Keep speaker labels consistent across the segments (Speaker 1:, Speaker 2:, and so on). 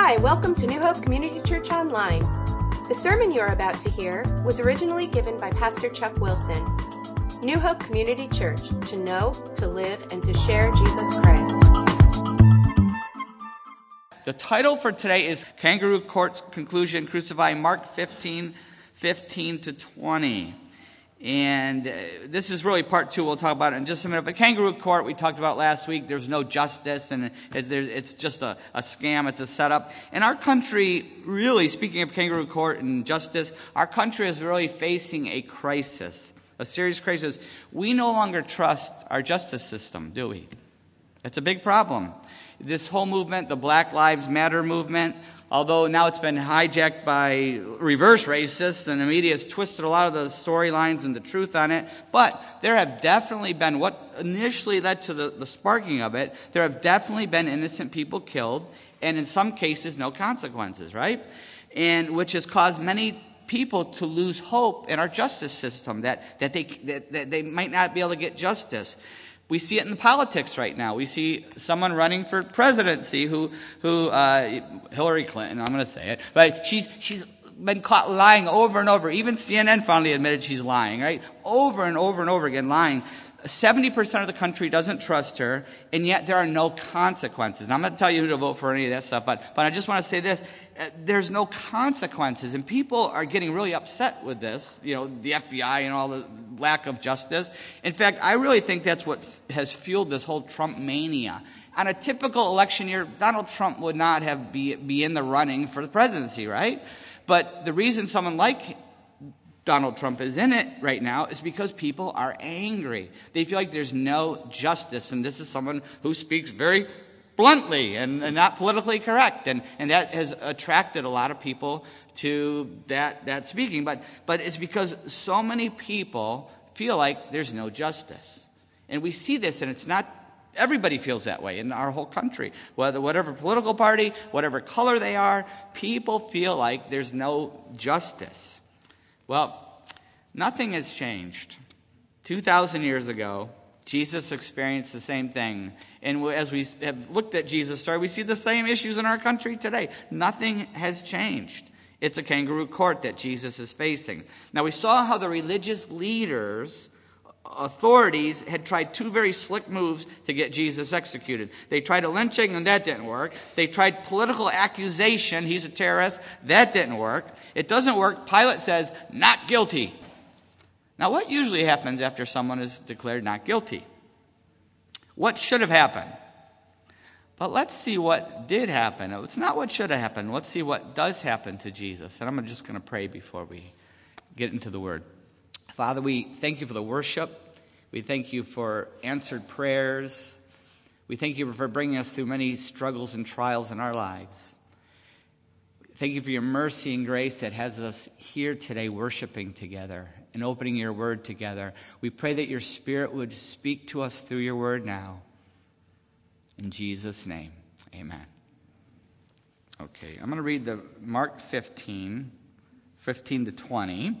Speaker 1: Hi, welcome to New Hope Community Church Online. The sermon you are about to hear was originally given by Pastor Chuck Wilson. New Hope Community Church, to know, to live, and to share Jesus Christ.
Speaker 2: The title for today is Kangaroo Court's Conclusion Crucify Mark 15, 15 to 20. And uh, this is really part two. We'll talk about it in just a minute. But kangaroo court, we talked about last week. There's no justice, and it's, just a, a, scam. It's a setup. In our country, really, speaking of kangaroo court and justice, our country is really facing a crisis, a serious crisis. We no longer trust our justice system, do we? It's a big problem. This whole movement, the Black Lives Matter movement, although now it's been hijacked by reverse racists and the media has twisted a lot of the storylines and the truth on it. But there have definitely been what initially led to the, the sparking of it. There have definitely been innocent people killed, and in some cases, no consequences, right? And which has caused many people to lose hope in our justice system that, that, they, that, that they might not be able to get justice. We see it in politics right now. We see someone running for presidency who, who uh, Hillary Clinton, I'm going to say it, but she's, she's been caught lying over and over. Even CNN finally admitted she's lying, right? Over and over and over again, lying. 70% of the country doesn't trust her, and yet there are no consequences. Now, I'm not going to tell you who to vote for any of that stuff, but, but I just want to say this. Uh, there's no consequences, and people are getting really upset with this, you know, the FBI and all the lack of justice. In fact, I really think that's what has fueled this whole Trump mania. On a typical election year, Donald Trump would not have be, be in the running for the presidency, right? But the reason someone like Donald Trump is in it right now is because people are angry. They feel like there's no justice. And this is someone who speaks very bluntly and, and, not politically correct. And, and that has attracted a lot of people to that, that speaking. But, but it's because so many people feel like there's no justice. And we see this, and it's not everybody feels that way in our whole country. Whether whatever political party, whatever color they are, people feel like there's no justice. Well, nothing has changed. 2,000 years ago, Jesus experienced the same thing. And as we have looked at Jesus' story, we see the same issues in our country today. Nothing has changed. It's a kangaroo court that Jesus is facing. Now, we saw how the religious leaders, authorities, had tried two very slick moves to get Jesus executed. They tried a lynching, and that didn't work. They tried political accusation, he's a terrorist, that didn't work. It doesn't work. Pilate says, not guilty. Now, what usually happens after someone is declared not guilty? What should have happened? But let's see what did happen. It's not what should have happened. Let's see what does happen to Jesus. And I'm just going to pray before we get into the word. Father, we thank you for the worship. We thank you for answered prayers. We thank you for bringing us through many struggles and trials in our lives. Thank you for your mercy and grace that has us here today worshiping together and opening your word together. We pray that your spirit would speak to us through your word now. In Jesus' name, amen. Okay, I'm going to read the Mark 15, 15 to 20.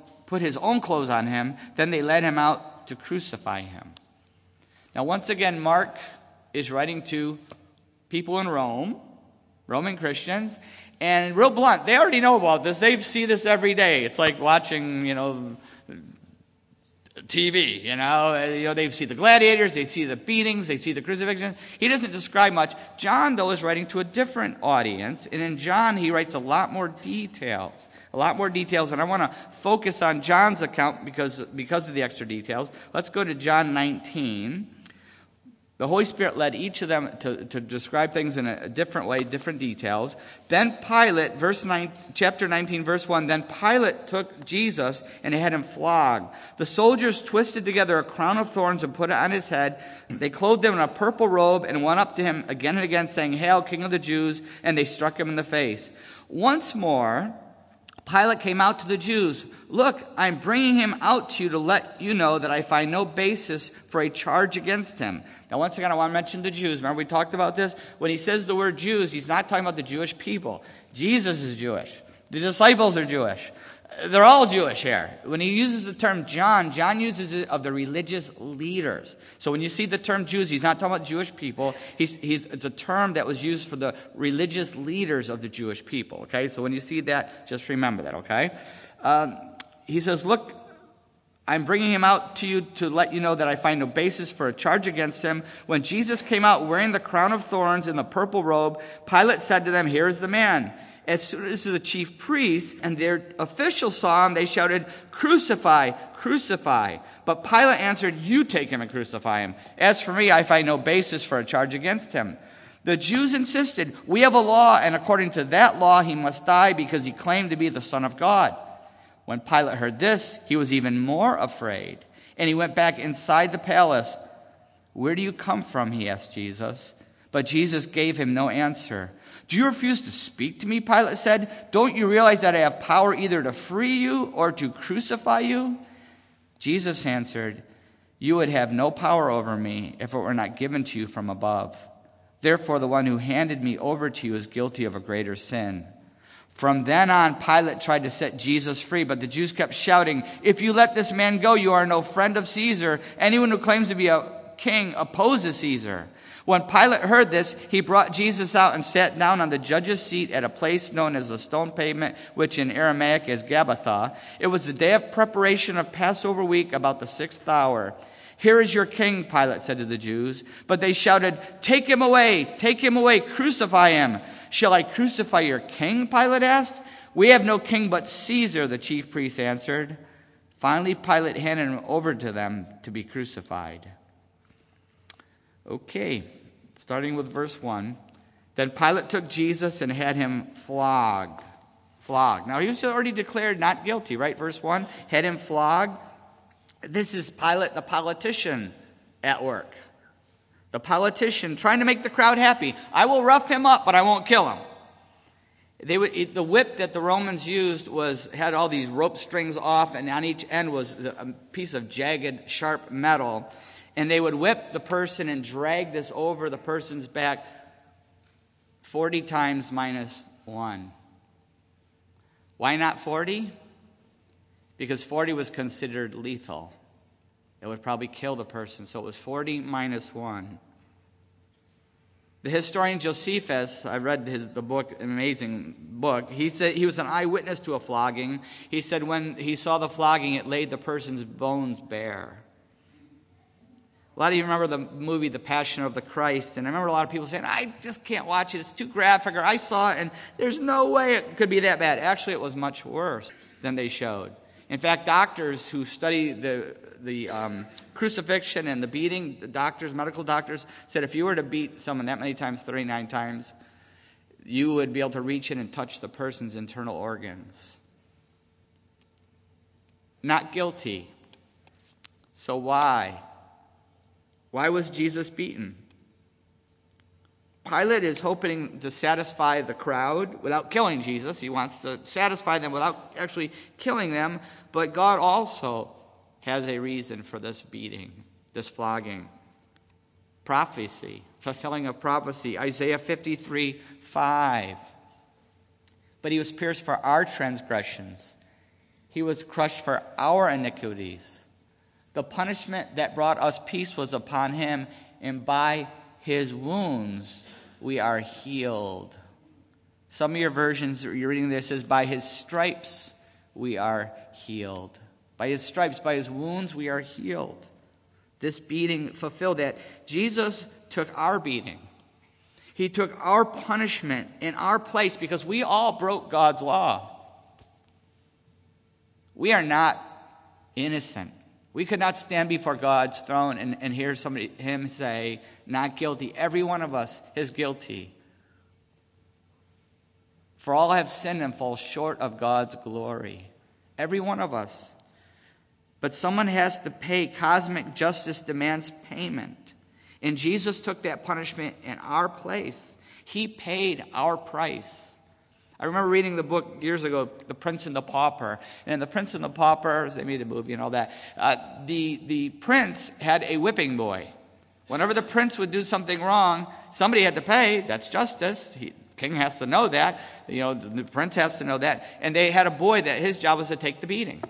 Speaker 2: put his own clothes on him. Then they led him out to crucify him. Now, once again, Mark is writing to people in Rome Roman Christians. And real blunt, they already know about this. They see this every day. It's like watching, you know, TV, you know, you know, they see the gladiators, they see the beatings, they see the crucifixion. He doesn't describe much. John, though, is writing to a different audience, and in John, he writes a lot more details, a lot more details, and I want to focus on John's account because, because of the extra details. Let's go to John 19. The Holy Spirit led each of them to, to describe things in a, different way, different details. Then Pilate, verse 9, chapter 19, verse 1, then Pilate took Jesus and had him flogged. The soldiers twisted together a crown of thorns and put it on his head. They clothed him in a purple robe and went up to him again and again, saying, Hail, King of the Jews! And they struck him in the face. Once more, Pilate came out to the Jews. Look, I'm bringing him out to you to let you know that I find no basis for a charge against him. Now, once again, I want to mention the Jews. Remember, we talked about this? When he says the word Jews, he's not talking about the Jewish people. Jesus is Jewish, the disciples are Jewish. They're all Jewish here. When he uses the term John, John uses it of the religious leaders. So when you see the term Jews, he's not talking about Jewish people. He's, he's, it's a term that was used for the religious leaders of the Jewish people. Okay, so when you see that, just remember that. Okay, um, he says, "Look, I'm bringing him out to you to let you know that I find no basis for a charge against him. When Jesus came out wearing the crown of thorns and the purple robe, Pilate said to them, Here is the man. As soon as the chief priests and their officials saw him, they shouted, Crucify, crucify. But Pilate answered, You take him and crucify him. As for me, I find no basis for a charge against him. The Jews insisted, We have a law, and according to that law, he must die because he claimed to be the Son of God. When Pilate heard this, he was even more afraid, and he went back inside the palace. Where do you come from? He asked Jesus. But Jesus gave him no answer. Do you refuse to speak to me? Pilate said. Don't you realize that I have power either to free you or to crucify you? Jesus answered, You would have no power over me if it were not given to you from above. Therefore, the one who handed me over to you is guilty of a greater sin. From then on, Pilate tried to set Jesus free, but the Jews kept shouting, If you let this man go, you are no friend of Caesar. Anyone who claims to be a king opposes Caesar. When Pilate heard this, he brought Jesus out and sat down on the judge's seat at a place known as the stone pavement, which in Aramaic is Gabbatha. It was the day of preparation of Passover week, about the sixth hour. Here is your king, Pilate said to the Jews. But they shouted, Take him away, take him away, crucify him. Shall I crucify your king? Pilate asked. We have no king but Caesar, the chief priests answered. Finally, Pilate handed him over to them to be crucified. Okay, starting with verse 1. Then Pilate took Jesus and had him flogged. Flogged. Now, he was already declared not guilty, right? Verse 1 had him flogged. This is Pilate, the politician, at work. The politician trying to make the crowd happy. I will rough him up, but I won't kill him. They would, the whip that the Romans used was had all these rope strings off, and on each end was a piece of jagged, sharp metal and they would whip the person and drag this over the person's back 40 times minus 1. Why not 40? Because 40 was considered lethal. It would probably kill the person, so it was 40 minus 1. The historian Josephus, I read his, the book, amazing book. He said he was an eyewitness to a flogging. He said when he saw the flogging, it laid the person's bones bare. A lot of you remember the movie The Passion of the Christ, and I remember a lot of people saying, I just can't watch it, it's too graphic, or I saw it, and there's no way it could be that bad. Actually, it was much worse than they showed. In fact, doctors who study the, the um, crucifixion and the beating, the doctors, medical doctors, said if you were to beat someone that many times, 39 times, you would be able to reach in and touch the person's internal organs. Not guilty. So why? Why was Jesus beaten? Pilate is hoping to satisfy the crowd without killing Jesus. He wants to satisfy them without actually killing them. But God also has a reason for this beating, this flogging. Prophecy, fulfilling of prophecy. Isaiah 53 5. But he was pierced for our transgressions, he was crushed for our iniquities. The punishment that brought us peace was upon him, and by his wounds we are healed. Some of your versions, you're reading this, says, By his stripes we are healed. By his stripes, by his wounds, we are healed. This beating fulfilled that. Jesus took our beating. He took our punishment in our place because we all broke God's law. We are not innocent. We could not stand before God's throne and, and hear somebody, him say, not guilty. Every one of us is guilty. For all have sinned and fall short of God's glory. Every one of us. But someone has to pay. Cosmic justice demands payment. And Jesus took that punishment in our place. He paid our price. I remember reading the book years ago, The Prince and the Pauper. And in The Prince and the Pauper, they made a movie and all that, uh, the, the prince had a whipping boy. Whenever the prince would do something wrong, somebody had to pay. That's justice. He, king has to know that. You know, the prince has to know that. And they had a boy that his job was to take the beating.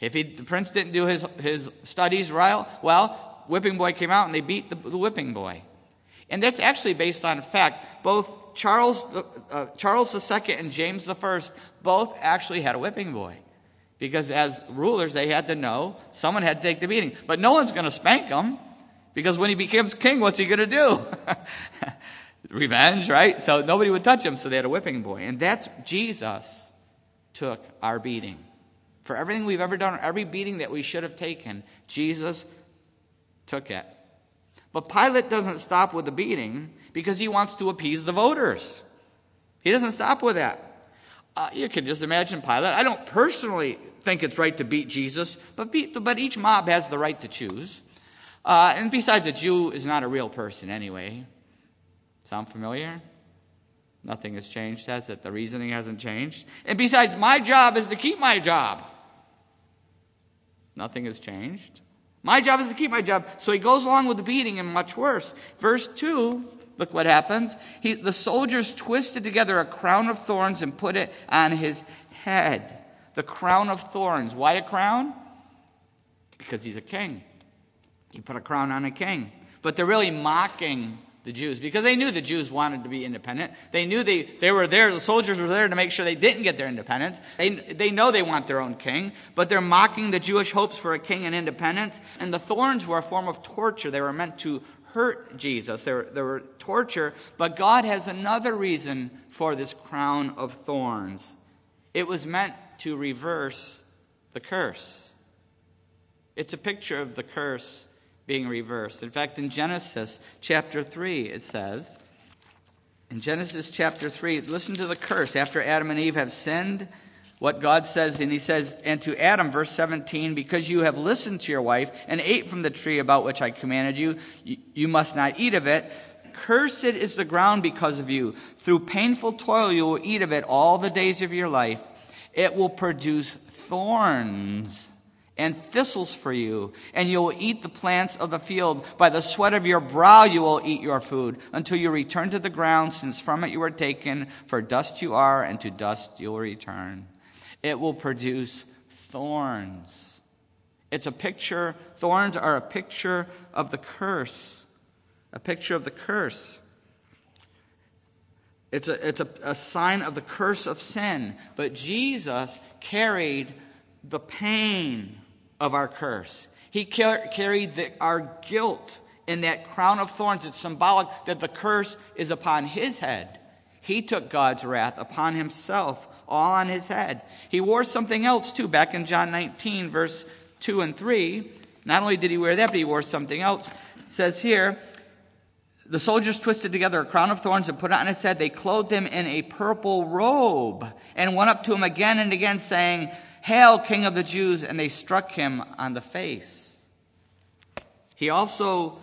Speaker 2: If he, the prince didn't do his, his studies well, well, whipping boy came out and they beat the, the whipping boy. And that's actually based on fact. Both Charles, uh, Charles II and James I both actually had a whipping boy. Because as rulers, they had to know someone had to take the beating. But no one's going to spank him. Because when he becomes king, what's he going to do? Revenge, right? So nobody would touch him, so they had a whipping boy. And that's Jesus took our beating. For everything we've ever done, every beating that we should have taken, Jesus took it. But Pilate doesn't stop with the beating because he wants to appease the voters. He doesn't stop with that. Uh, you can just imagine Pilate. I don't personally think it's right to beat Jesus, but, be, but each mob has the right to choose. Uh, and besides, a Jew is not a real person anyway. Sound familiar? Nothing has changed, has it? The reasoning hasn't changed. And besides, my job is to keep my job. Nothing has changed. My job is to keep my job. So he goes along with the beating and much worse. Verse 2, look what happens. He, the soldiers twisted together a crown of thorns and put it on his head. The crown of thorns. Why a crown? Because he's a king. He put a crown on a king. But they're really mocking the Jews because they knew the Jews wanted to be independent. They knew they, they were there, the soldiers were there to make sure they didn't get their independence. They, they know they want their own king, but they're mocking the Jewish hopes for a king and independence. And the thorns were a form of torture. They were meant to hurt Jesus. They were, they were torture, but God has another reason for this crown of thorns. It was meant to reverse the curse. It's a picture of the curse being reversed. In fact, in Genesis chapter 3, it says, in Genesis chapter 3, listen to the curse. After Adam and Eve have sinned, what God says, and He says, and to Adam, verse 17, because you have listened to your wife and ate from the tree about which I commanded you, you, must not eat of it. Cursed is the ground because of you. Through painful toil you will eat of it all the days of your life. It will produce thorns and thistles for you, and you will eat the plants of the field. By the sweat of your brow you will eat your food, until you return to the ground, since from it you were taken, for dust you are, and to dust you will return. It will produce thorns. It's a picture, thorns are a picture of the curse. A picture of the curse. It's a, it's a, a sign of the curse of sin. But Jesus carried the pain of our curse. He car- carried the, our guilt in that crown of thorns. It's symbolic that the curse is upon his head. He took God's wrath upon himself, all on his head. He wore something else too. Back in John 19, verse 2 and 3, not only did he wear that, but he wore something else. It says here, the soldiers twisted together a crown of thorns and put it on his head. They clothed him in a purple robe and went up to him again and again, saying, Hail, King of the Jews! And they struck him on the face. He also,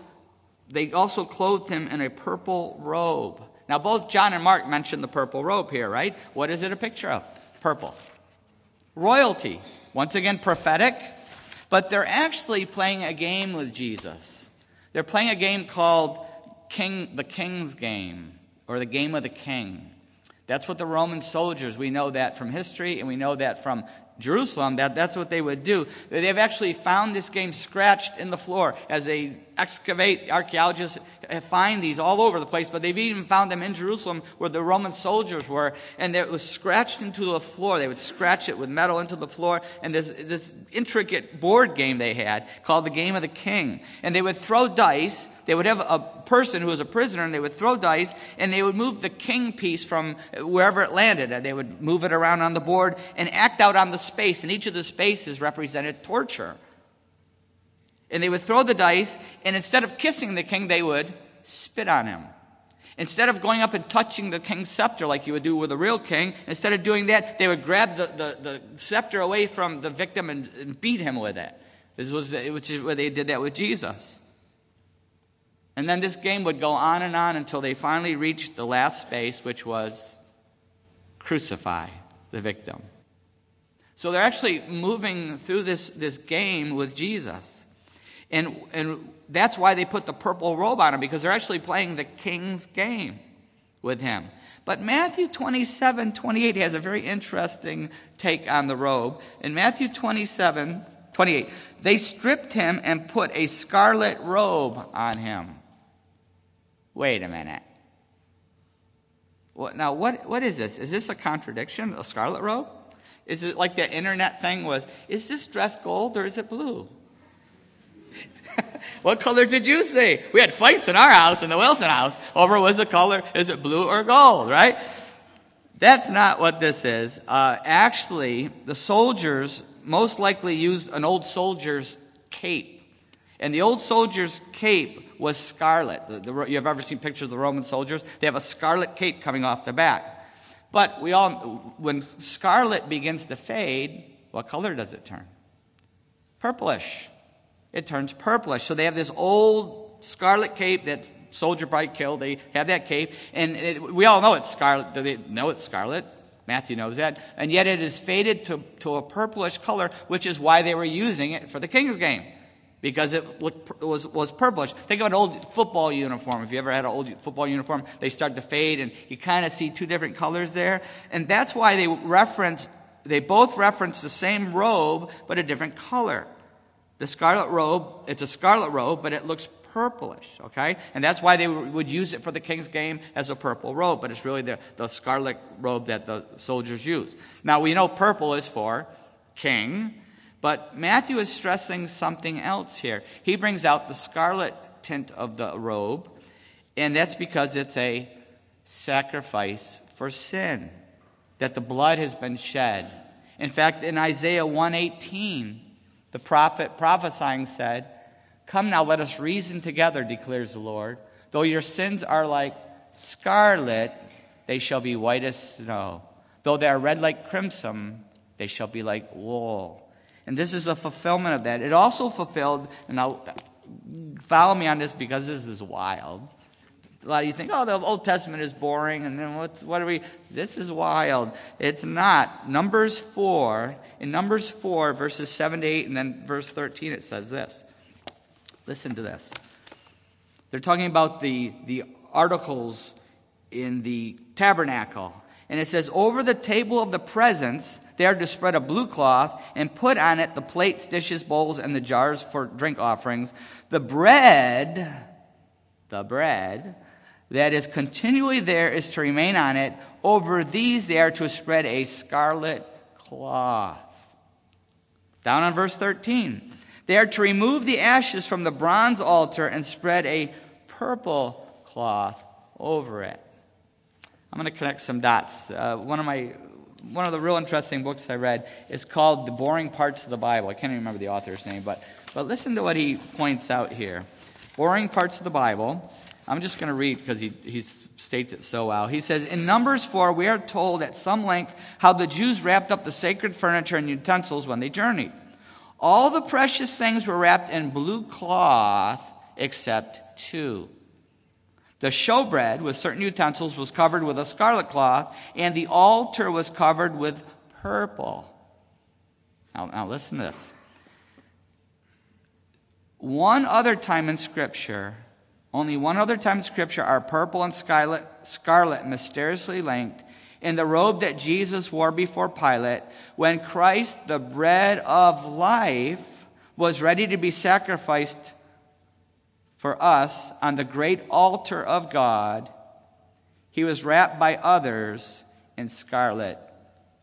Speaker 2: they also clothed him in a purple robe. Now, both John and Mark mention the purple robe here, right? What is it a picture of? Purple. Royalty. Once again, prophetic. But they're actually playing a game with Jesus. They're playing a game called King, the King's Game, or the Game of the King. That's what the Roman soldiers, we know that from history, and we know that from Jerusalem, that, that's what they would do. They've actually found this game scratched in the floor as they excavate. Archaeologists find these all over the place, but they've even found them in Jerusalem where the Roman soldiers were, and it was scratched into the floor. They would scratch it with metal into the floor, and this, this intricate board game they had called the Game of the King. And they would throw dice. They would have a person who was a prisoner, and they would throw dice, and they would move the king piece from wherever it landed. And they would move it around on the board and act out on the space, and each of the spaces represented torture. And they would throw the dice, and instead of kissing the king, they would spit on him. Instead of going up and touching the king's scepter like you would do with a real king, instead of doing that, they would grab the, the, the scepter away from the victim and, and beat him with it. This was, which is where they did that with Jesus. And then this game would go on and on until they finally reached the last space, which was crucify the victim. So they're actually moving through this, this game with Jesus. And, and that's why they put the purple robe on him, because they're actually playing the king's game with him. But Matthew 27, 28 has a very interesting take on the robe. In Matthew 27, 28, they stripped him and put a scarlet robe on him. Wait a minute. What, now, what, what is this? Is this a contradiction? A scarlet robe? Is it like the internet thing was, is this dress gold or is it blue? what color did you say? We had fights in our house, in the Wilson house, over was the color, is it blue or gold, right? That's not what this is. Uh, actually, the soldiers most likely used an old soldier's cape. And the old soldier's cape was scarlet. The, the, you've ever seen pictures of the Roman soldiers? They have a scarlet cape coming off the back. But we all, when scarlet begins to fade, what color does it turn? Purplish. It turns purplish. So they have this old scarlet cape that soldier probably killed. They have that cape, and it, we all know it's scarlet. They know it's scarlet. Matthew knows that. And yet it is faded to, to a purplish color, which is why they were using it for the King's game because it looked, was, was purplish. Think of an old football uniform. If you ever had an old football uniform, they start to fade and you kind of see two different colors there. And that's why they reference, they both reference the same robe, but a different color. The scarlet robe, it's a scarlet robe, but it looks purplish, okay? And that's why they would use it for the king's game as a purple robe, but it's really the, the scarlet robe that the soldiers use. Now, we know purple is for king, but Matthew is stressing something else here. He brings out the scarlet tint of the robe, and that's because it's a sacrifice for sin, that the blood has been shed. In fact, in Isaiah 118, the prophet prophesying said, Come now, let us reason together, declares the Lord. Though your sins are like scarlet, they shall be white as snow. Though they are red like crimson, they shall be like wool. And this is a fulfillment of that. It also fulfilled, and I'll follow me on this because this is wild. A lot of you think, oh, the Old Testament is boring, and then what's, what are we? This is wild. It's not. Numbers 4, in Numbers 4, verses 7 to 8, and then verse 13, it says this. Listen to this. They're talking about the, the articles in the tabernacle. And it says, Over the table of the presence, they are to spread a blue cloth and put on it the plates, dishes, bowls, and the jars for drink offerings. The bread, the bread that is continually there is to remain on it. Over these they are to spread a scarlet cloth. Down on verse 13. They are to remove the ashes from the bronze altar and spread a purple cloth over it. I'm going to connect some dots. Uh, one of my one of the real interesting books I read is called The Boring Parts of the Bible. I can't even remember the author's name, but, but listen to what he points out here. Boring Parts of the Bible. I'm just going to read because he, he states it so well. He says, In Numbers 4, we are told at some length how the Jews wrapped up the sacred furniture and utensils when they journeyed. All the precious things were wrapped in blue cloth except two. The showbread with certain utensils was covered with a scarlet cloth, and the altar was covered with purple. Now, now listen to this. One other time in Scripture, only one other time in Scripture, are purple and scarlet, scarlet mysteriously linked in the robe that Jesus wore before Pilate when Christ, the bread of life, was ready to be sacrificed for us on the great altar of God, he was wrapped by others in scarlet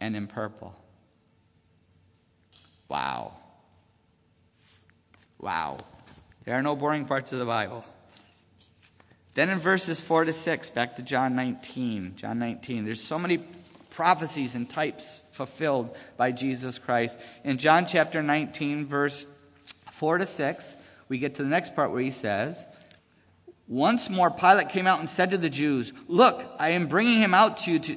Speaker 2: and in purple. Wow. Wow. There are no boring parts of the Bible. Then in verses 4 to 6, back to John 19. John 19. There's so many prophecies and types fulfilled by Jesus Christ. In John chapter 19, verse 4 to 6, we get to the next part where he says, Once more, Pilate came out and said to the Jews, Look, I am bringing him out to you to,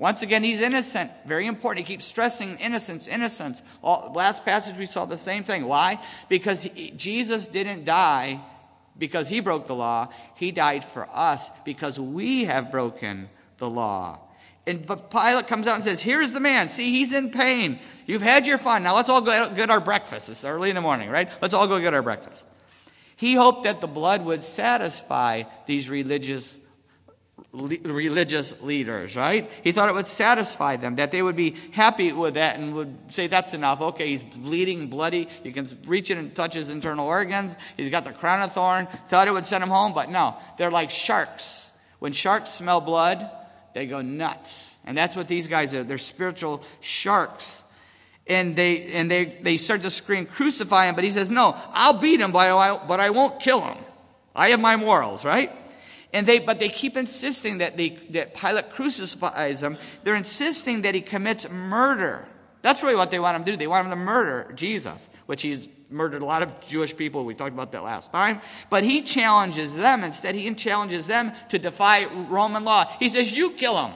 Speaker 2: Once again, he's innocent. Very important. He keeps stressing innocence, innocence. All, last passage, we saw the same thing. Why? Because he, Jesus didn't die because he broke the law. He died for us because we have broken the law. And but Pilate comes out and says, "Here's the man. See, he's in pain. You've had your fun. Now let's all go get our breakfast. It's early in the morning, right? Let's all go get our breakfast." He hoped that the blood would satisfy these religious religious leaders, right? He thought it would satisfy them, that they would be happy with that and would say, that's enough. Okay, he's bleeding, bloody. You can reach it and touch his internal organs. He's got the crown of thorn. Thought it would send him home, but no. They're like sharks. When sharks smell blood, they go nuts. And that's what these guys are. They're spiritual sharks. And they, and they, they start to scream, crucify him. But he says, no, I'll beat him, but I, but I won't kill him. I have my morals, right? And they, but they keep insisting that, they, that Pilate crucifies him. They're insisting that he commits murder. That's really what they want him to do. They want him to murder Jesus, which he's murdered a lot of Jewish people. We talked about that last time. But he challenges them. Instead, he challenges them to defy Roman law. He says, You kill him.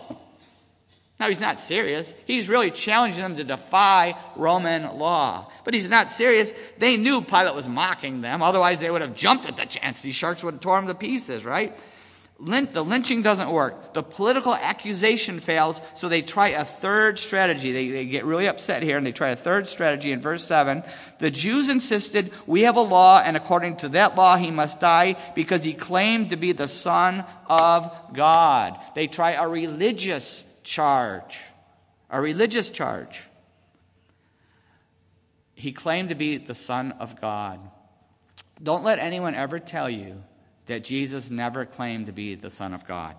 Speaker 2: Now, he's not serious. He's really challenging them to defy Roman law. But he's not serious. They knew Pilate was mocking them. Otherwise, they would have jumped at the chance. These sharks would have torn him to pieces, right? The lynching doesn't work. The political accusation fails, so they try a third strategy. They, they get really upset here and they try a third strategy in verse 7. The Jews insisted, We have a law, and according to that law, he must die because he claimed to be the Son of God. They try a religious charge. A religious charge. He claimed to be the Son of God. Don't let anyone ever tell you that Jesus never claimed to be the Son of God.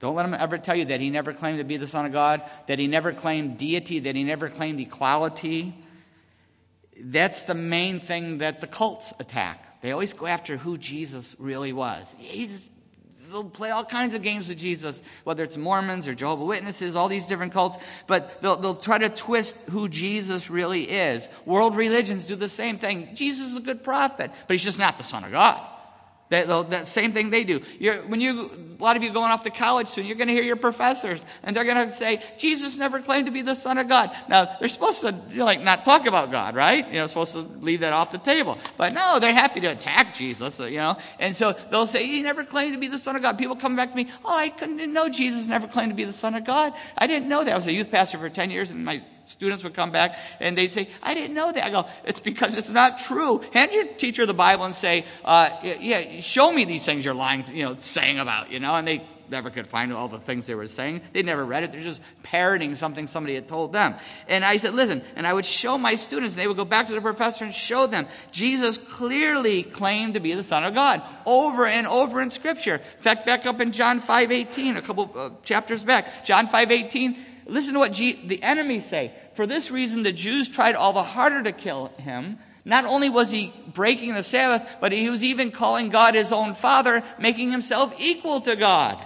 Speaker 2: Don't let him ever tell you that he never claimed to be the Son of God, that he never claimed deity, that he never claimed equality. That's the main thing that the cults attack. They always go after who Jesus really was. He's they'll play all kinds of games with Jesus, whether it's Mormons or Jehovah Witnesses, all these different cults, but they'll, they'll try to twist who Jesus really is. World religions do the same thing. Jesus is a good prophet, but he's just not the Son of God. That, that same thing they do. You're, when you, a lot of you going off to college soon, you're going to hear your professors, and they're going to say, Jesus never claimed to be the Son of God. Now, they're supposed to, you know, like, not talk about God, right? You know, supposed to leave that off the table. But no, they're happy to attack Jesus, you know. And so they'll say, He never claimed to be the Son of God. People come back to me, Oh, I couldn't know Jesus never claimed to be the Son of God. I didn't know that. I was a youth pastor for 10 years, and my students would come back and they'd say, I didn't know that. I go, it's because it's not true. Hand your teacher the Bible and say, uh, yeah, show me these things you're lying, you know, saying about, you know, and they never could find all the things they were saying. They never read it. They're just parroting something somebody had told them. And I said, listen, and I would show my students, and they would go back to the professor and show them. Jesus clearly claimed to be the Son of God over and over in Scripture. In fact, back up in John 5.18, a couple uh, chapters back, John 5.18, listen to what G- the enemies say. For this reason, the Jews tried all the harder to kill him. Not only was he breaking the Sabbath, but he was even calling God his own father, making himself equal to God.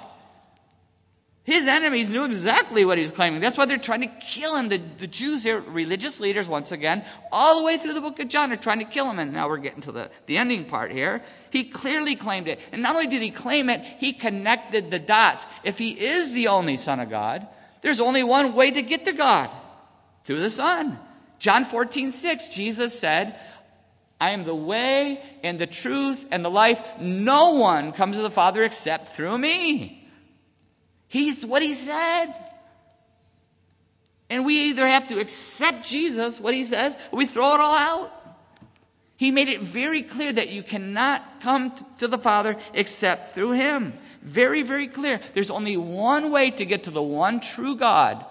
Speaker 2: His enemies knew exactly what he was claiming. That's why they're trying to kill him. The, the Jews, they're religious leaders, once again, all the way through the book of John, are trying to kill him. And now we're getting to the, the ending part here. He clearly claimed it. And not only did he claim it, he connected the dots. If he is the only Son of God, there's only one way to get to God through the Son. John 14, 6, Jesus said, I am the way and the truth and the life. No one comes to the Father except through me. He's what he said. And we either have to accept Jesus, what he says, or we throw it all out. He made it very clear that you cannot come to the Father except through him. Very, very clear. There's only one way to get to the one true God.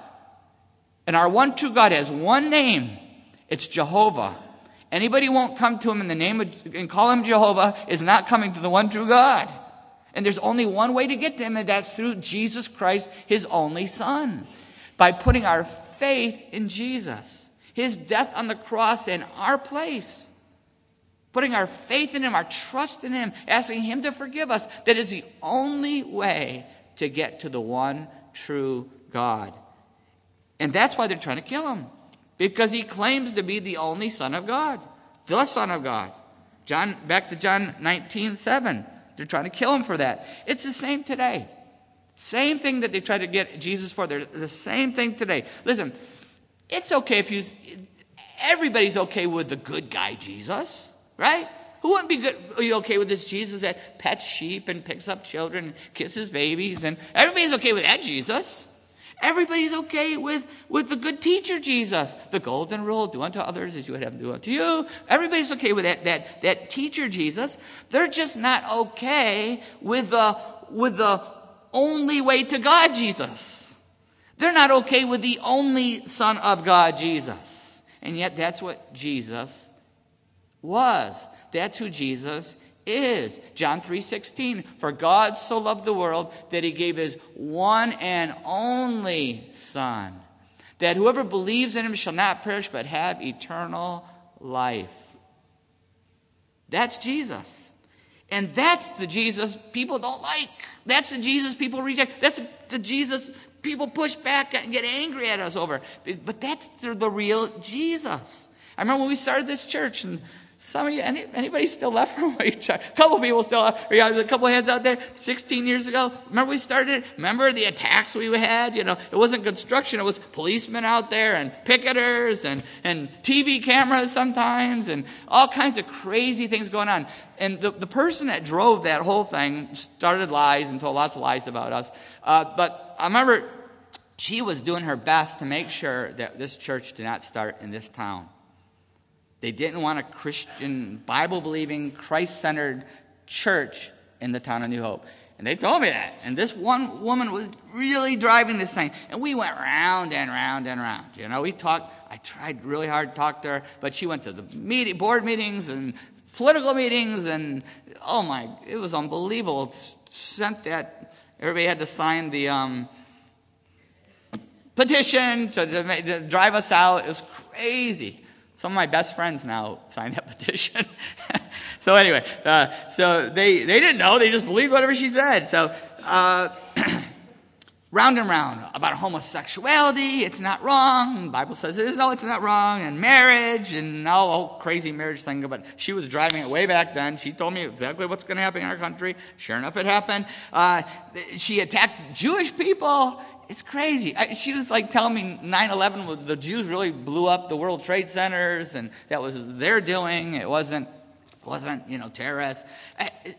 Speaker 2: And our one true God has one name. It's Jehovah. Anybody who won't come to him in the name of and call him Jehovah is not coming to the one true God. And there's only one way to get to him, and that's through Jesus Christ, his only Son. By putting our faith in Jesus, his death on the cross in our place. Putting our faith in him, our trust in him, asking him to forgive us. That is the only way to get to the one true God. And that's why they're trying to kill him. Because he claims to be the only Son of God, the Son of God. John, back to John 19, 7. They're trying to kill him for that. It's the same today. Same thing that they tried to get Jesus for. They're the same thing today. Listen, it's okay if you. Everybody's okay with the good guy Jesus, right? Who wouldn't be good? Are you okay with this Jesus that pets sheep and picks up children and kisses babies? And everybody's okay with that Jesus. Everybody's okay with, with the good teacher Jesus. The golden rule, do unto others as you would have them do unto you. Everybody's okay with that, that, that teacher Jesus. They're just not okay with the, with the only way to God Jesus. They're not okay with the only Son of God Jesus. And yet that's what Jesus was. That's who Jesus is. John 3:16, for God so loved the world that he gave his one and only son, that whoever believes in him shall not perish but have eternal life. That's Jesus. And that's the Jesus people don't like. That's the Jesus people reject. That's the Jesus people push back and get angry at us over. But that's the real Jesus. I remember when we started this church and some of you, any, anybody still left from where you A couple people still, yeah, there's a couple hands out there. 16 years ago, remember we started? Remember the attacks we had? You know, it wasn't construction, it was policemen out there and picketers and, and TV cameras sometimes and all kinds of crazy things going on. And the, the person that drove that whole thing started lies and told lots of lies about us. Uh, but I remember she was doing her best to make sure that this church did not start in this town. They didn't want a Christian, Bible believing, Christ centered church in the town of New Hope. And they told me that. And this one woman was really driving this thing. And we went round and round and round. You know, we talked, I tried really hard to talk to her, but she went to the meeting, board meetings and political meetings. And oh my, it was unbelievable. It's sent that, everybody had to sign the um, petition to, to, to drive us out. It was crazy. Some of my best friends now signed that petition. so anyway, uh, so they, they didn't know. They just believed whatever she said. So uh, round and round about homosexuality. It's not wrong. The Bible says it is. No, it's not wrong. And marriage and all the whole crazy marriage thing. But she was driving it way back then. She told me exactly what's going to happen in our country. Sure enough, it happened. Uh, she attacked Jewish people it's crazy. I, she was like telling me 9 11, the Jews really blew up the World Trade Centers, and that was their doing. It wasn't, wasn't you know, terrorists.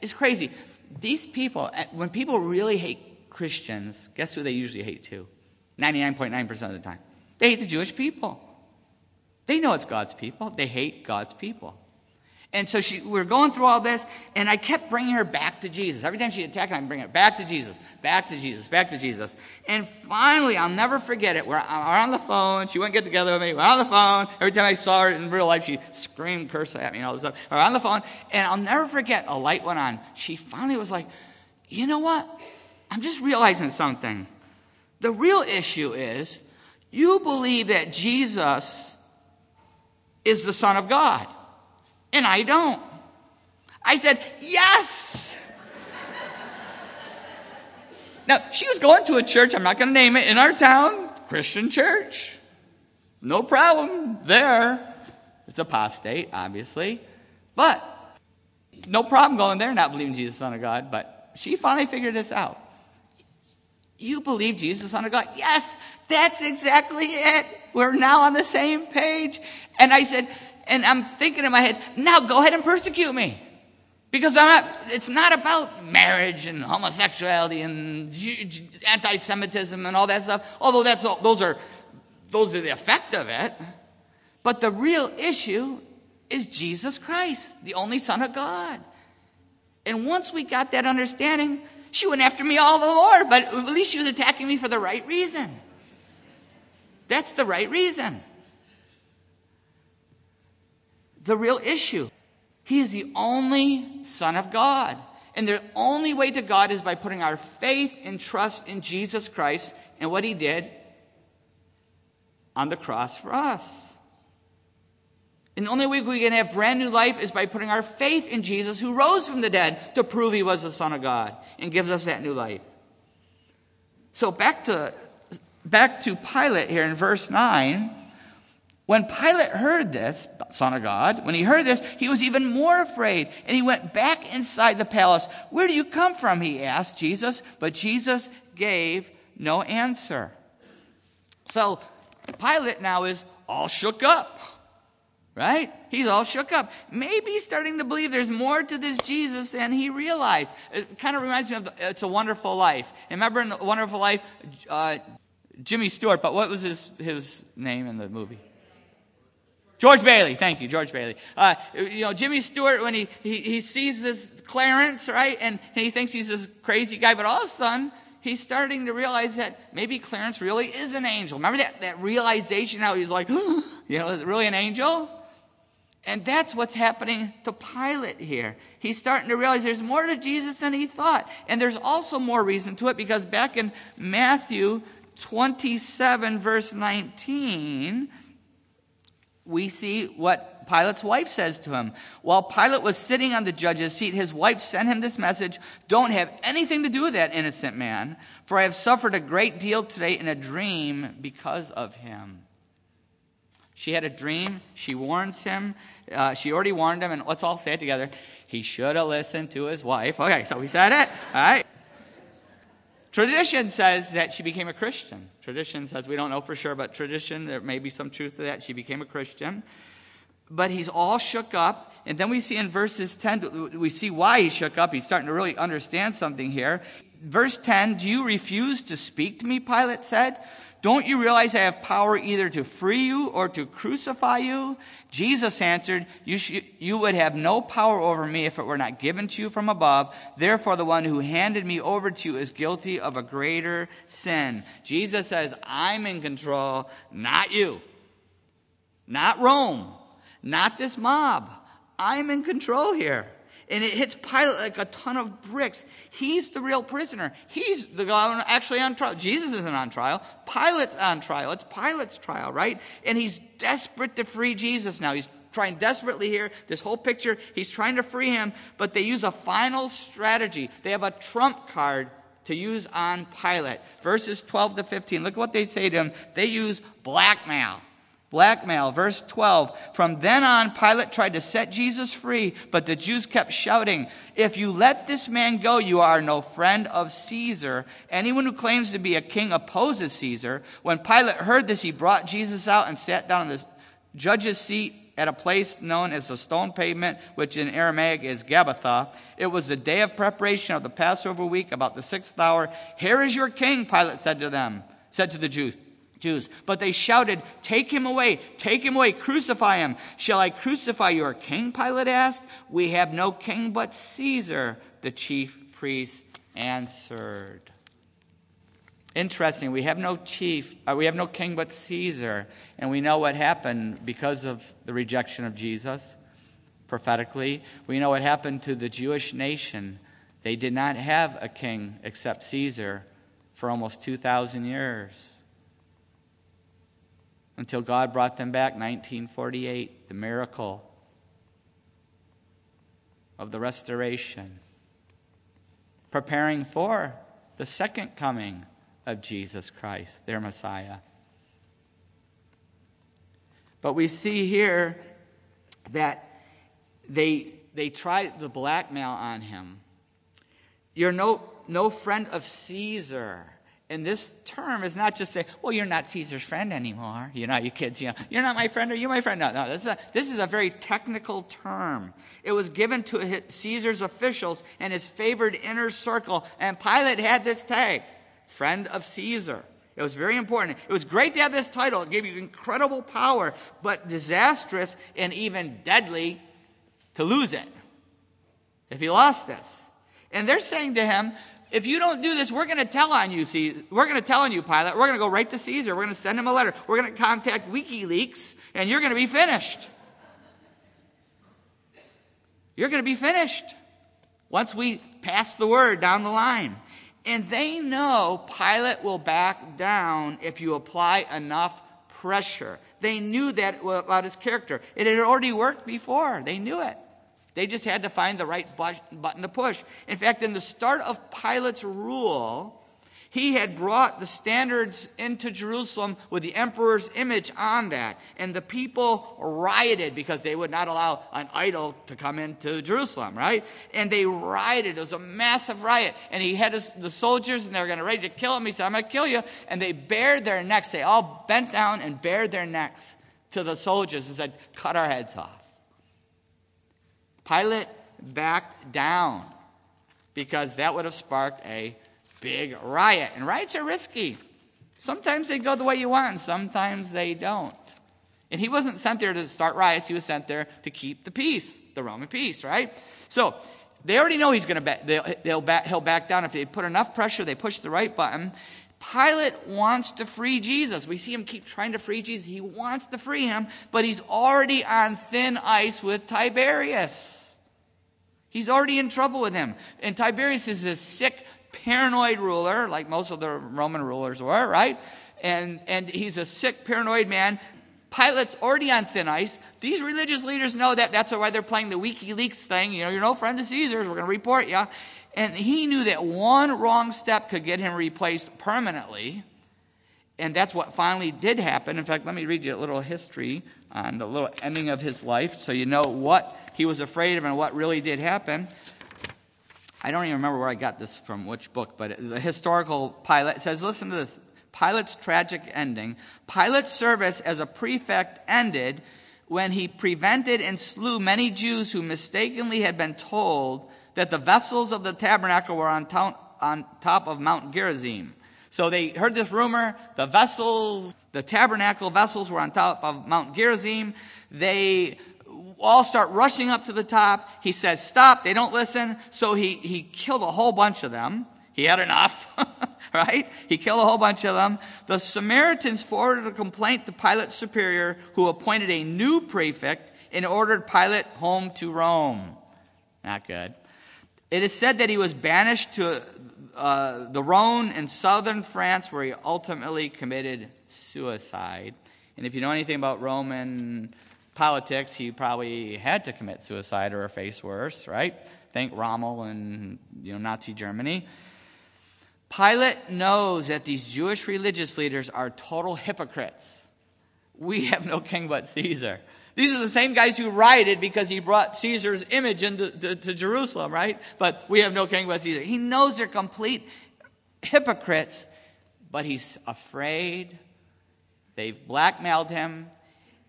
Speaker 2: It's crazy. These people, eh, when people really hate Christians, guess who they usually hate too? 99.9% of the time. They hate the Jewish people. They know it's God's people, they hate God's people. And so she, we are going through all this, and I kept bringing her back to Jesus. Every time she attacked, I'd bring her back to Jesus, back to Jesus, back to Jesus. And finally, I'll never forget it. We're, we're on the phone. She wouldn't get together with me. We're on the phone. Every time I saw her in real life, she screamed, cursed at me, and all this stuff. We're on the phone, and I'll never forget. A light went on. She finally was like, "You know what? I'm just realizing something. The real issue is, you believe that Jesus is the Son of God." And I don't. I said, Yes. now, she was going to a church, I'm not going to name it, in our town, Christian church. No problem there. It's apostate, obviously. But no problem going there, not believing Jesus Son of God. But she finally figured this out. You believe Jesus Son of God? Yes, that's exactly it. We're now on the same page. And I said, and I'm thinking in my head, now go ahead and persecute me. Because I'm not, it's not about marriage and homosexuality and anti Semitism and all that stuff, although that's all, those, are, those are the effect of it. But the real issue is Jesus Christ, the only Son of God. And once we got that understanding, she went after me all the more, but at least she was attacking me for the right reason. That's the right reason the real issue. He is the only Son of God. And the only way to God is by putting our faith and trust in Jesus Christ and what he did on the cross for us. And the only way we can have brand new life is by putting our faith in Jesus who rose from the dead to prove he was the Son of God and gives us that new life. So back to back to Pilate here in verse 9. When Pilate heard this, Son of God, when he heard this, he was even more afraid, and he went back inside the palace. Where do you come from? He asked Jesus, but Jesus gave no answer. So Pilate now is all shook up, right? He's all shook up. Maybe starting to believe there's more to this Jesus than he realized. It kind of reminds me of the, It's a Wonderful Life. Remember in the Wonderful Life, uh, Jimmy Stewart, but what was his, his name in the movie? George Bailey, thank you, George Bailey. Uh, you know, Jimmy Stewart, when he, he, he sees this Clarence, right, and, and he thinks he's this crazy guy, but all of a sudden, he's starting to realize that maybe Clarence really is an angel. Remember that, that realization how he's like, you know, is it really an angel? And that's what's happening to Pilate here. He's starting to realize there's more to Jesus than he thought. And there's also more reason to it because back in Matthew 27, verse 19, we see what Pilate's wife says to him. While Pilate was sitting on the judge's seat, his wife sent him this message Don't have anything to do with that innocent man, for I have suffered a great deal today in a dream because of him. She had a dream. She warns him. Uh, she already warned him, and let's all say it together. He should have listened to his wife. Okay, so we said it. All right. Tradition says that she became a Christian. Tradition says we don't know for sure, but tradition, there may be some truth to that. She became a Christian. But he's all shook up. And then we see in verses 10, we see why he shook up. He's starting to really understand something here. Verse 10 Do you refuse to speak to me? Pilate said. Don't you realize I have power either to free you or to crucify you? Jesus answered, you, sh- you would have no power over me if it were not given to you from above. Therefore, the one who handed me over to you is guilty of a greater sin. Jesus says, I'm in control, not you. Not Rome. Not this mob. I'm in control here and it hits Pilate like a ton of bricks. He's the real prisoner. He's the guy actually on trial. Jesus isn't on trial. Pilate's on trial. It's Pilate's trial, right? And he's desperate to free Jesus now. He's trying desperately here. This whole picture, he's trying to free him, but they use a final strategy. They have a trump card to use on Pilate. Verses 12 to 15. Look at what they say to him. They use blackmail. Blackmail, verse 12. From then on, Pilate tried to set Jesus free, but the Jews kept shouting, If you let this man go, you are no friend of Caesar. Anyone who claims to be a king opposes Caesar. When Pilate heard this, he brought Jesus out and sat down on the judge's seat at a place known as the stone pavement, which in Aramaic is Gabbatha. It was the day of preparation of the Passover week, about the sixth hour. Here is your king, Pilate said to them, said to the Jews. Jews. But they shouted, Take him away, take him away, crucify him. Shall I crucify your king? Pilate asked. We have no king but Caesar, the chief priest answered. Interesting, we have no chief, uh, we have no king but Caesar. And we know what happened because of the rejection of Jesus prophetically. We know what happened to the Jewish nation. They did not have a king except Caesar for almost 2,000 years until God brought them back 1948, the miracle of the restoration, preparing for the second coming of Jesus Christ, their Messiah. But we see here that they, they tried the blackmail on him. You're no, no friend of Caesar. And this term is not just say, well, you're not Caesar's friend anymore. You know, you kids, you know, you're not my friend or you're my friend. No, no, this is a, this is a very technical term. It was given to Caesar's officials and his favored inner circle. And Pilate had this tag, friend of Caesar. It was very important. It was great to have this title. It gave you incredible power, but disastrous and even deadly to lose it if he lost this. And they're saying to him, if you don't do this, we're going to tell on you. See, we're going to tell on you, Pilate. We're going to go right to Caesar. We're going to send him a letter. We're going to contact WikiLeaks, and you're going to be finished. You're going to be finished. once we pass the word down the line. And they know Pilate will back down if you apply enough pressure. They knew that about his character. It had already worked before. They knew it. They just had to find the right button to push. In fact, in the start of Pilate's rule, he had brought the standards into Jerusalem with the emperor's image on that. And the people rioted because they would not allow an idol to come into Jerusalem, right? And they rioted. It was a massive riot. And he had his, the soldiers and they were going to ready to kill him. He said, I'm going to kill you. And they bared their necks. They all bent down and bared their necks to the soldiers and said, cut our heads off. Pilate backed down because that would have sparked a big riot. And riots are risky. Sometimes they go the way you want, and sometimes they don't. And he wasn't sent there to start riots, he was sent there to keep the peace, the Roman peace, right? So they already know he's going to back, they'll, they'll back, he'll back down. If they put enough pressure, they push the right button. Pilate wants to free Jesus. We see him keep trying to free Jesus. He wants to free him, but he's already on thin ice with Tiberius. He's already in trouble with him. And Tiberius is a sick paranoid ruler, like most of the Roman rulers were, right? And, and he's a sick, paranoid man. Pilate's already on thin ice. These religious leaders know that. That's why they're playing the WikiLeaks thing. You know, you're no friend of Caesar's. We're going to report you. And he knew that one wrong step could get him replaced permanently. And that's what finally did happen. In fact, let me read you a little history on the little ending of his life so you know what he was afraid of and what really did happen. I don't even remember where I got this from, which book, but the historical Pilate says, listen to this. Pilate's tragic ending. Pilate's service as a prefect ended when he prevented and slew many Jews who mistakenly had been told that the vessels of the tabernacle were on, on top of Mount Gerizim. So they heard this rumor, the vessels, the tabernacle vessels were on top of Mount Gerizim. They all start rushing up to the top. He says, Stop. They don't listen. So he, he killed a whole bunch of them. He had enough, right? He killed a whole bunch of them. The Samaritans forwarded a complaint to Pilate's superior, who appointed a new prefect and ordered Pilate home to Rome. Not good. It is said that he was banished to uh, the Rhone in southern France, where he ultimately committed suicide. And if you know anything about Roman politics, he probably had to commit suicide or face worse, right? Think Rommel and you know Nazi Germany. Pilate knows that these Jewish religious leaders are total hypocrites. We have no king but Caesar. These are the same guys who rioted because he brought Caesar's image into to, to Jerusalem, right? But we have no king but Caesar. He knows they're complete hypocrites, but he's afraid. They've blackmailed him.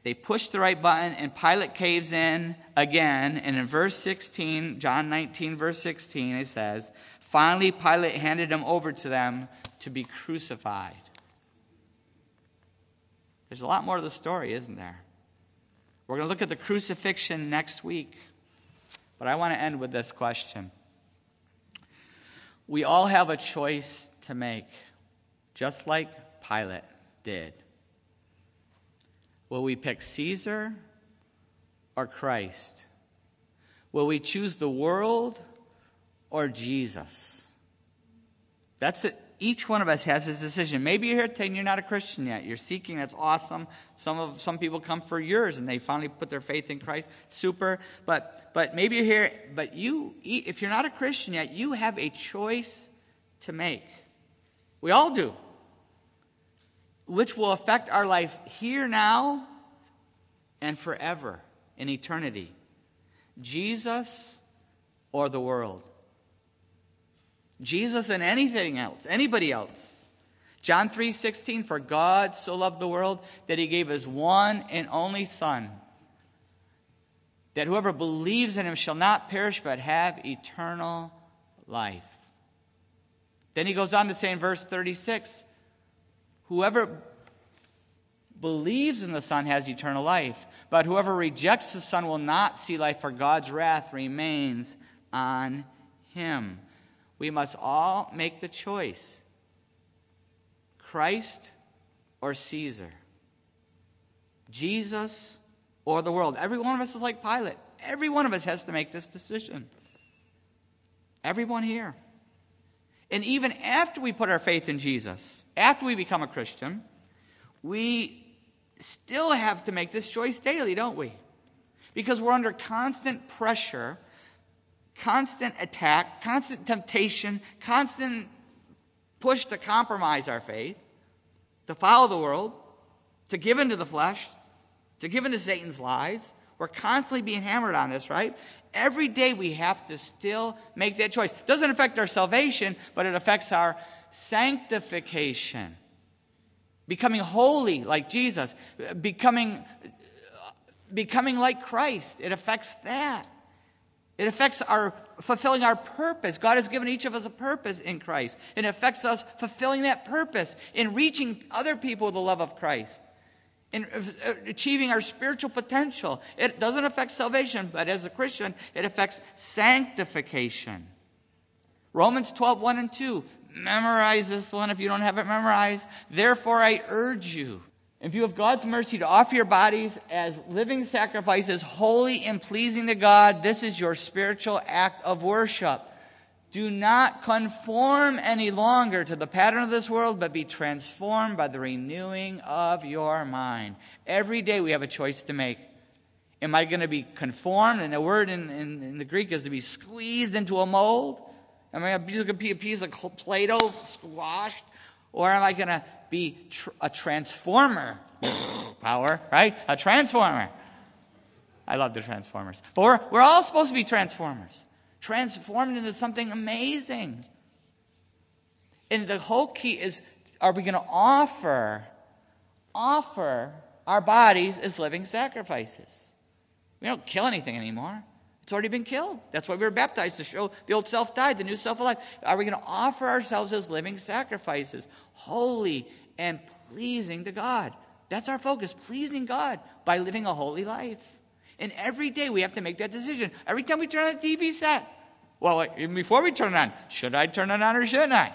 Speaker 2: They push the right button, and Pilate caves in again. And in verse 16, John 19, verse 16, it says, Finally, Pilate handed him over to them to be crucified. There's a lot more to the story, isn't there? We're going to look at the crucifixion next week. But I want to end with this question. We all have a choice to make, just like Pilate did. Will we pick Caesar or Christ? Will we choose the world or Jesus? That's it. Each one of us has his decision. Maybe you're here today and you're not a Christian yet. You're seeking, that's awesome. Some of some people come for years and they finally put their faith in Christ. Super. But but maybe you're here, but you if you're not a Christian yet, you have a choice to make. We all do which will affect our life here now and forever in eternity. Jesus or the world? Jesus and anything else, anybody else. John 3:16 for God so loved the world that he gave his one and only son that whoever believes in him shall not perish but have eternal life. Then he goes on to say in verse 36 Whoever believes in the Son has eternal life, but whoever rejects the Son will not see life, for God's wrath remains on him. We must all make the choice Christ or Caesar, Jesus or the world. Every one of us is like Pilate. Every one of us has to make this decision. Everyone here. And even after we put our faith in Jesus, after we become a Christian, we still have to make this choice daily, don't we? Because we're under constant pressure, constant attack, constant temptation, constant push to compromise our faith, to follow the world, to give into the flesh, to give into Satan's lies. We're constantly being hammered on this, right? Every day we have to still make that choice. It doesn't affect our salvation, but it affects our sanctification. Becoming holy like Jesus, becoming, becoming like Christ. It affects that. It affects our fulfilling our purpose. God has given each of us a purpose in Christ. It affects us fulfilling that purpose in reaching other people with the love of Christ in achieving our spiritual potential. It doesn't affect salvation, but as a Christian, it affects sanctification. Romans 12, 1 and 2. Memorize this one if you don't have it memorized. Therefore, I urge you, in view of God's mercy, to offer your bodies as living sacrifices, holy and pleasing to God. This is your spiritual act of worship. Do not conform any longer to the pattern of this world, but be transformed by the renewing of your mind. Every day we have a choice to make. Am I going to be conformed? And the word in, in, in the Greek is to be squeezed into a mold. Am I going to be a piece of Play Doh squashed? Or am I going to be tr- a transformer? Power, right? A transformer. I love the Transformers. But we're, we're all supposed to be transformers transformed into something amazing. And the whole key is are we going to offer offer our bodies as living sacrifices? We don't kill anything anymore. It's already been killed. That's why we were baptized to show the old self died, the new self alive. Are we going to offer ourselves as living sacrifices, holy and pleasing to God? That's our focus, pleasing God by living a holy life. And every day we have to make that decision. Every time we turn on the TV set, well, even before we turn it on, should I turn it on or shouldn't I?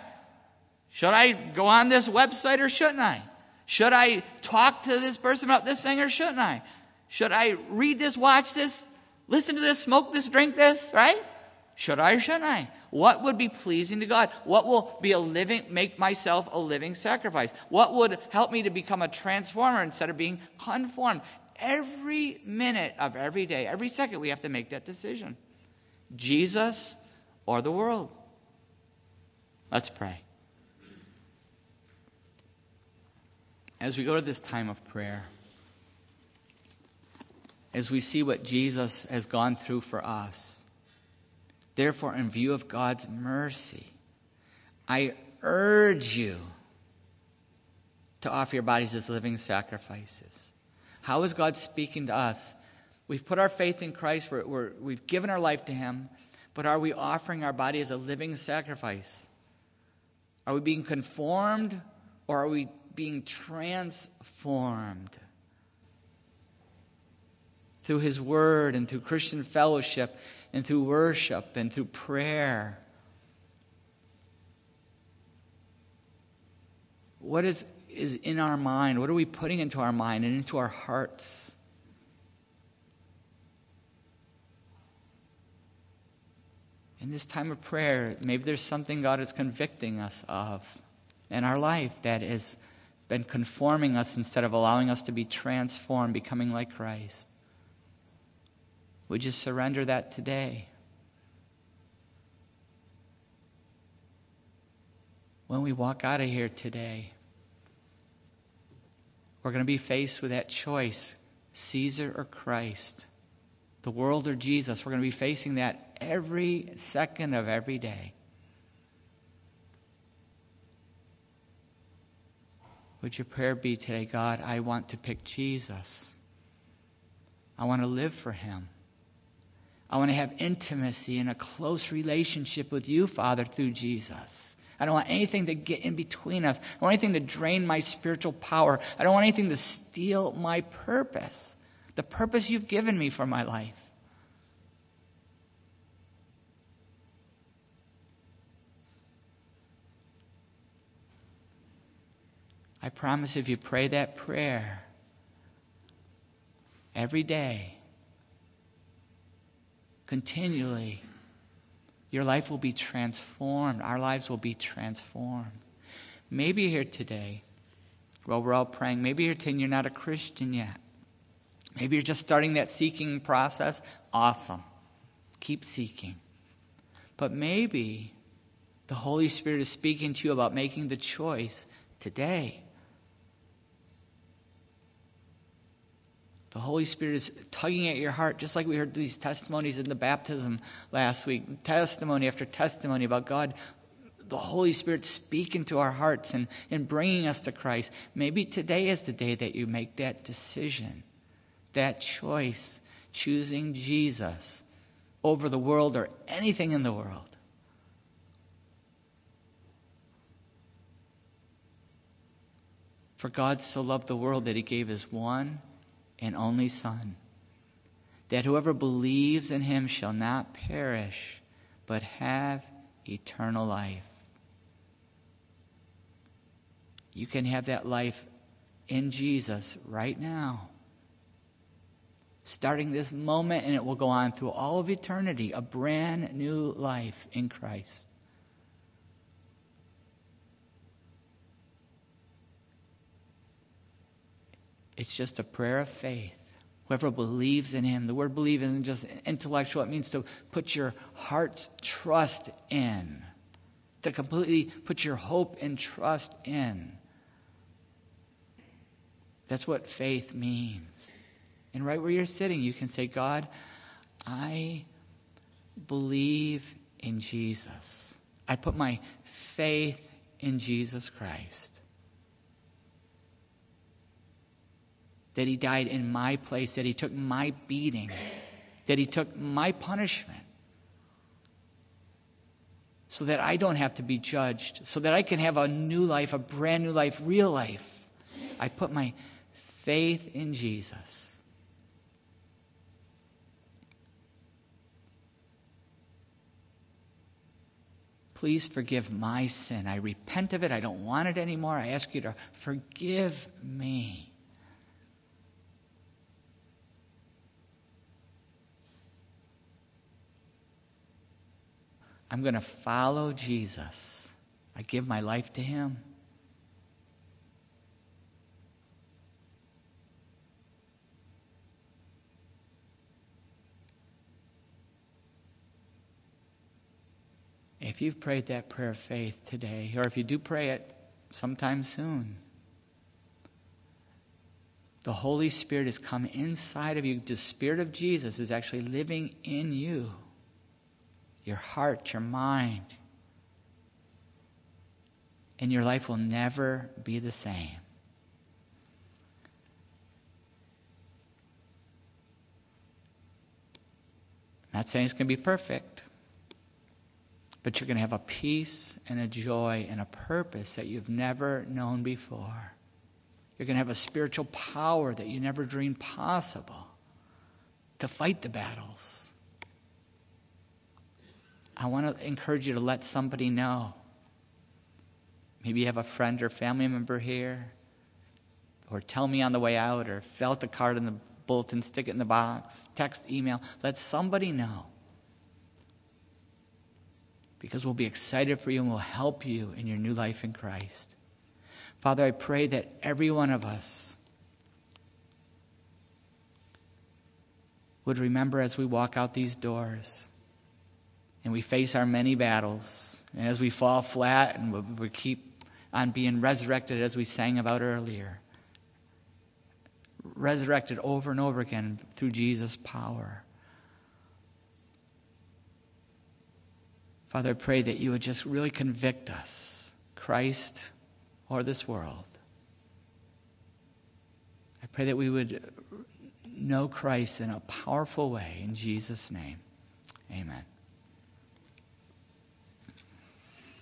Speaker 2: Should I go on this website or shouldn't I? Should I talk to this person about this thing or shouldn't I? Should I read this, watch this, listen to this, smoke this, drink this, right? Should I or shouldn't I? What would be pleasing to God? What will be a living, make myself a living sacrifice? What would help me to become a transformer instead of being conformed? Every minute of every day, every second, we have to make that decision Jesus or the world. Let's pray. As we go to this time of prayer, as we see what Jesus has gone through for us, therefore, in view of God's mercy, I urge you to offer your bodies as living sacrifices how is God speaking to us? We've put our faith in Christ, we have given our life to Him, but are we offering our body as a living sacrifice? Are we being conformed or are we being transformed? Through His Word and through Christian fellowship and through worship and through prayer. What is is in our mind? What are we putting into our mind and into our hearts? In this time of prayer, maybe there's something God is convicting us of in our life that has been conforming us instead of allowing us to be transformed, becoming like Christ. Would you surrender that today? When we walk out of here today, we're going to be faced with that choice Caesar or Christ, the world or Jesus. We're going to be facing that every second of every day. Would your prayer be today, God, I want to pick Jesus. I want to live for him. I want to have intimacy and a close relationship with you, Father, through Jesus. I don't want anything to get in between us. I don't want anything to drain my spiritual power. I don't want anything to steal my purpose, the purpose you've given me for my life. I promise if you pray that prayer every day, continually, Your life will be transformed. Our lives will be transformed. Maybe here today, while we're all praying, maybe you're saying you're not a Christian yet. Maybe you're just starting that seeking process. Awesome. Keep seeking. But maybe the Holy Spirit is speaking to you about making the choice today. The Holy Spirit is tugging at your heart, just like we heard these testimonies in the baptism last week testimony after testimony about God, the Holy Spirit speaking to our hearts and, and bringing us to Christ. Maybe today is the day that you make that decision, that choice, choosing Jesus over the world or anything in the world. For God so loved the world that he gave his one and only Son, that whoever believes in him shall not perish, but have eternal life. You can have that life in Jesus right now. Starting this moment, and it will go on through all of eternity, a brand new life in Christ. It's just a prayer of faith. Whoever believes in him, the word believe isn't just intellectual, it means to put your heart's trust in, to completely put your hope and trust in. That's what faith means. And right where you're sitting, you can say, God, I believe in Jesus. I put my faith in Jesus Christ. That he died in my place, that he took my beating, that he took my punishment. So that I don't have to be judged, so that I can have a new life, a brand new life, real life. I put my faith in Jesus. Please forgive my sin. I repent of it. I don't want it anymore. I ask you to forgive me. I'm going to follow Jesus. I give my life to him. If you've prayed that prayer of faith today, or if you do pray it sometime soon, the Holy Spirit has come inside of you. The Spirit of Jesus is actually living in you your heart, your mind. And your life will never be the same. Not saying it's going to be perfect, but you're going to have a peace and a joy and a purpose that you've never known before. You're going to have a spiritual power that you never dreamed possible to fight the battles. I want to encourage you to let somebody know. Maybe you have a friend or family member here, or tell me on the way out, or fill out the card in the bulletin, stick it in the box, text, email. Let somebody know. Because we'll be excited for you and we'll help you in your new life in Christ. Father, I pray that every one of us would remember as we walk out these doors and we face our many battles. And as we fall flat and we keep on being resurrected, as we sang about earlier, resurrected over and over again through Jesus' power. Father, I pray that you would just really convict us, Christ or this world. I pray that we would know Christ in a powerful way. In Jesus' name, amen.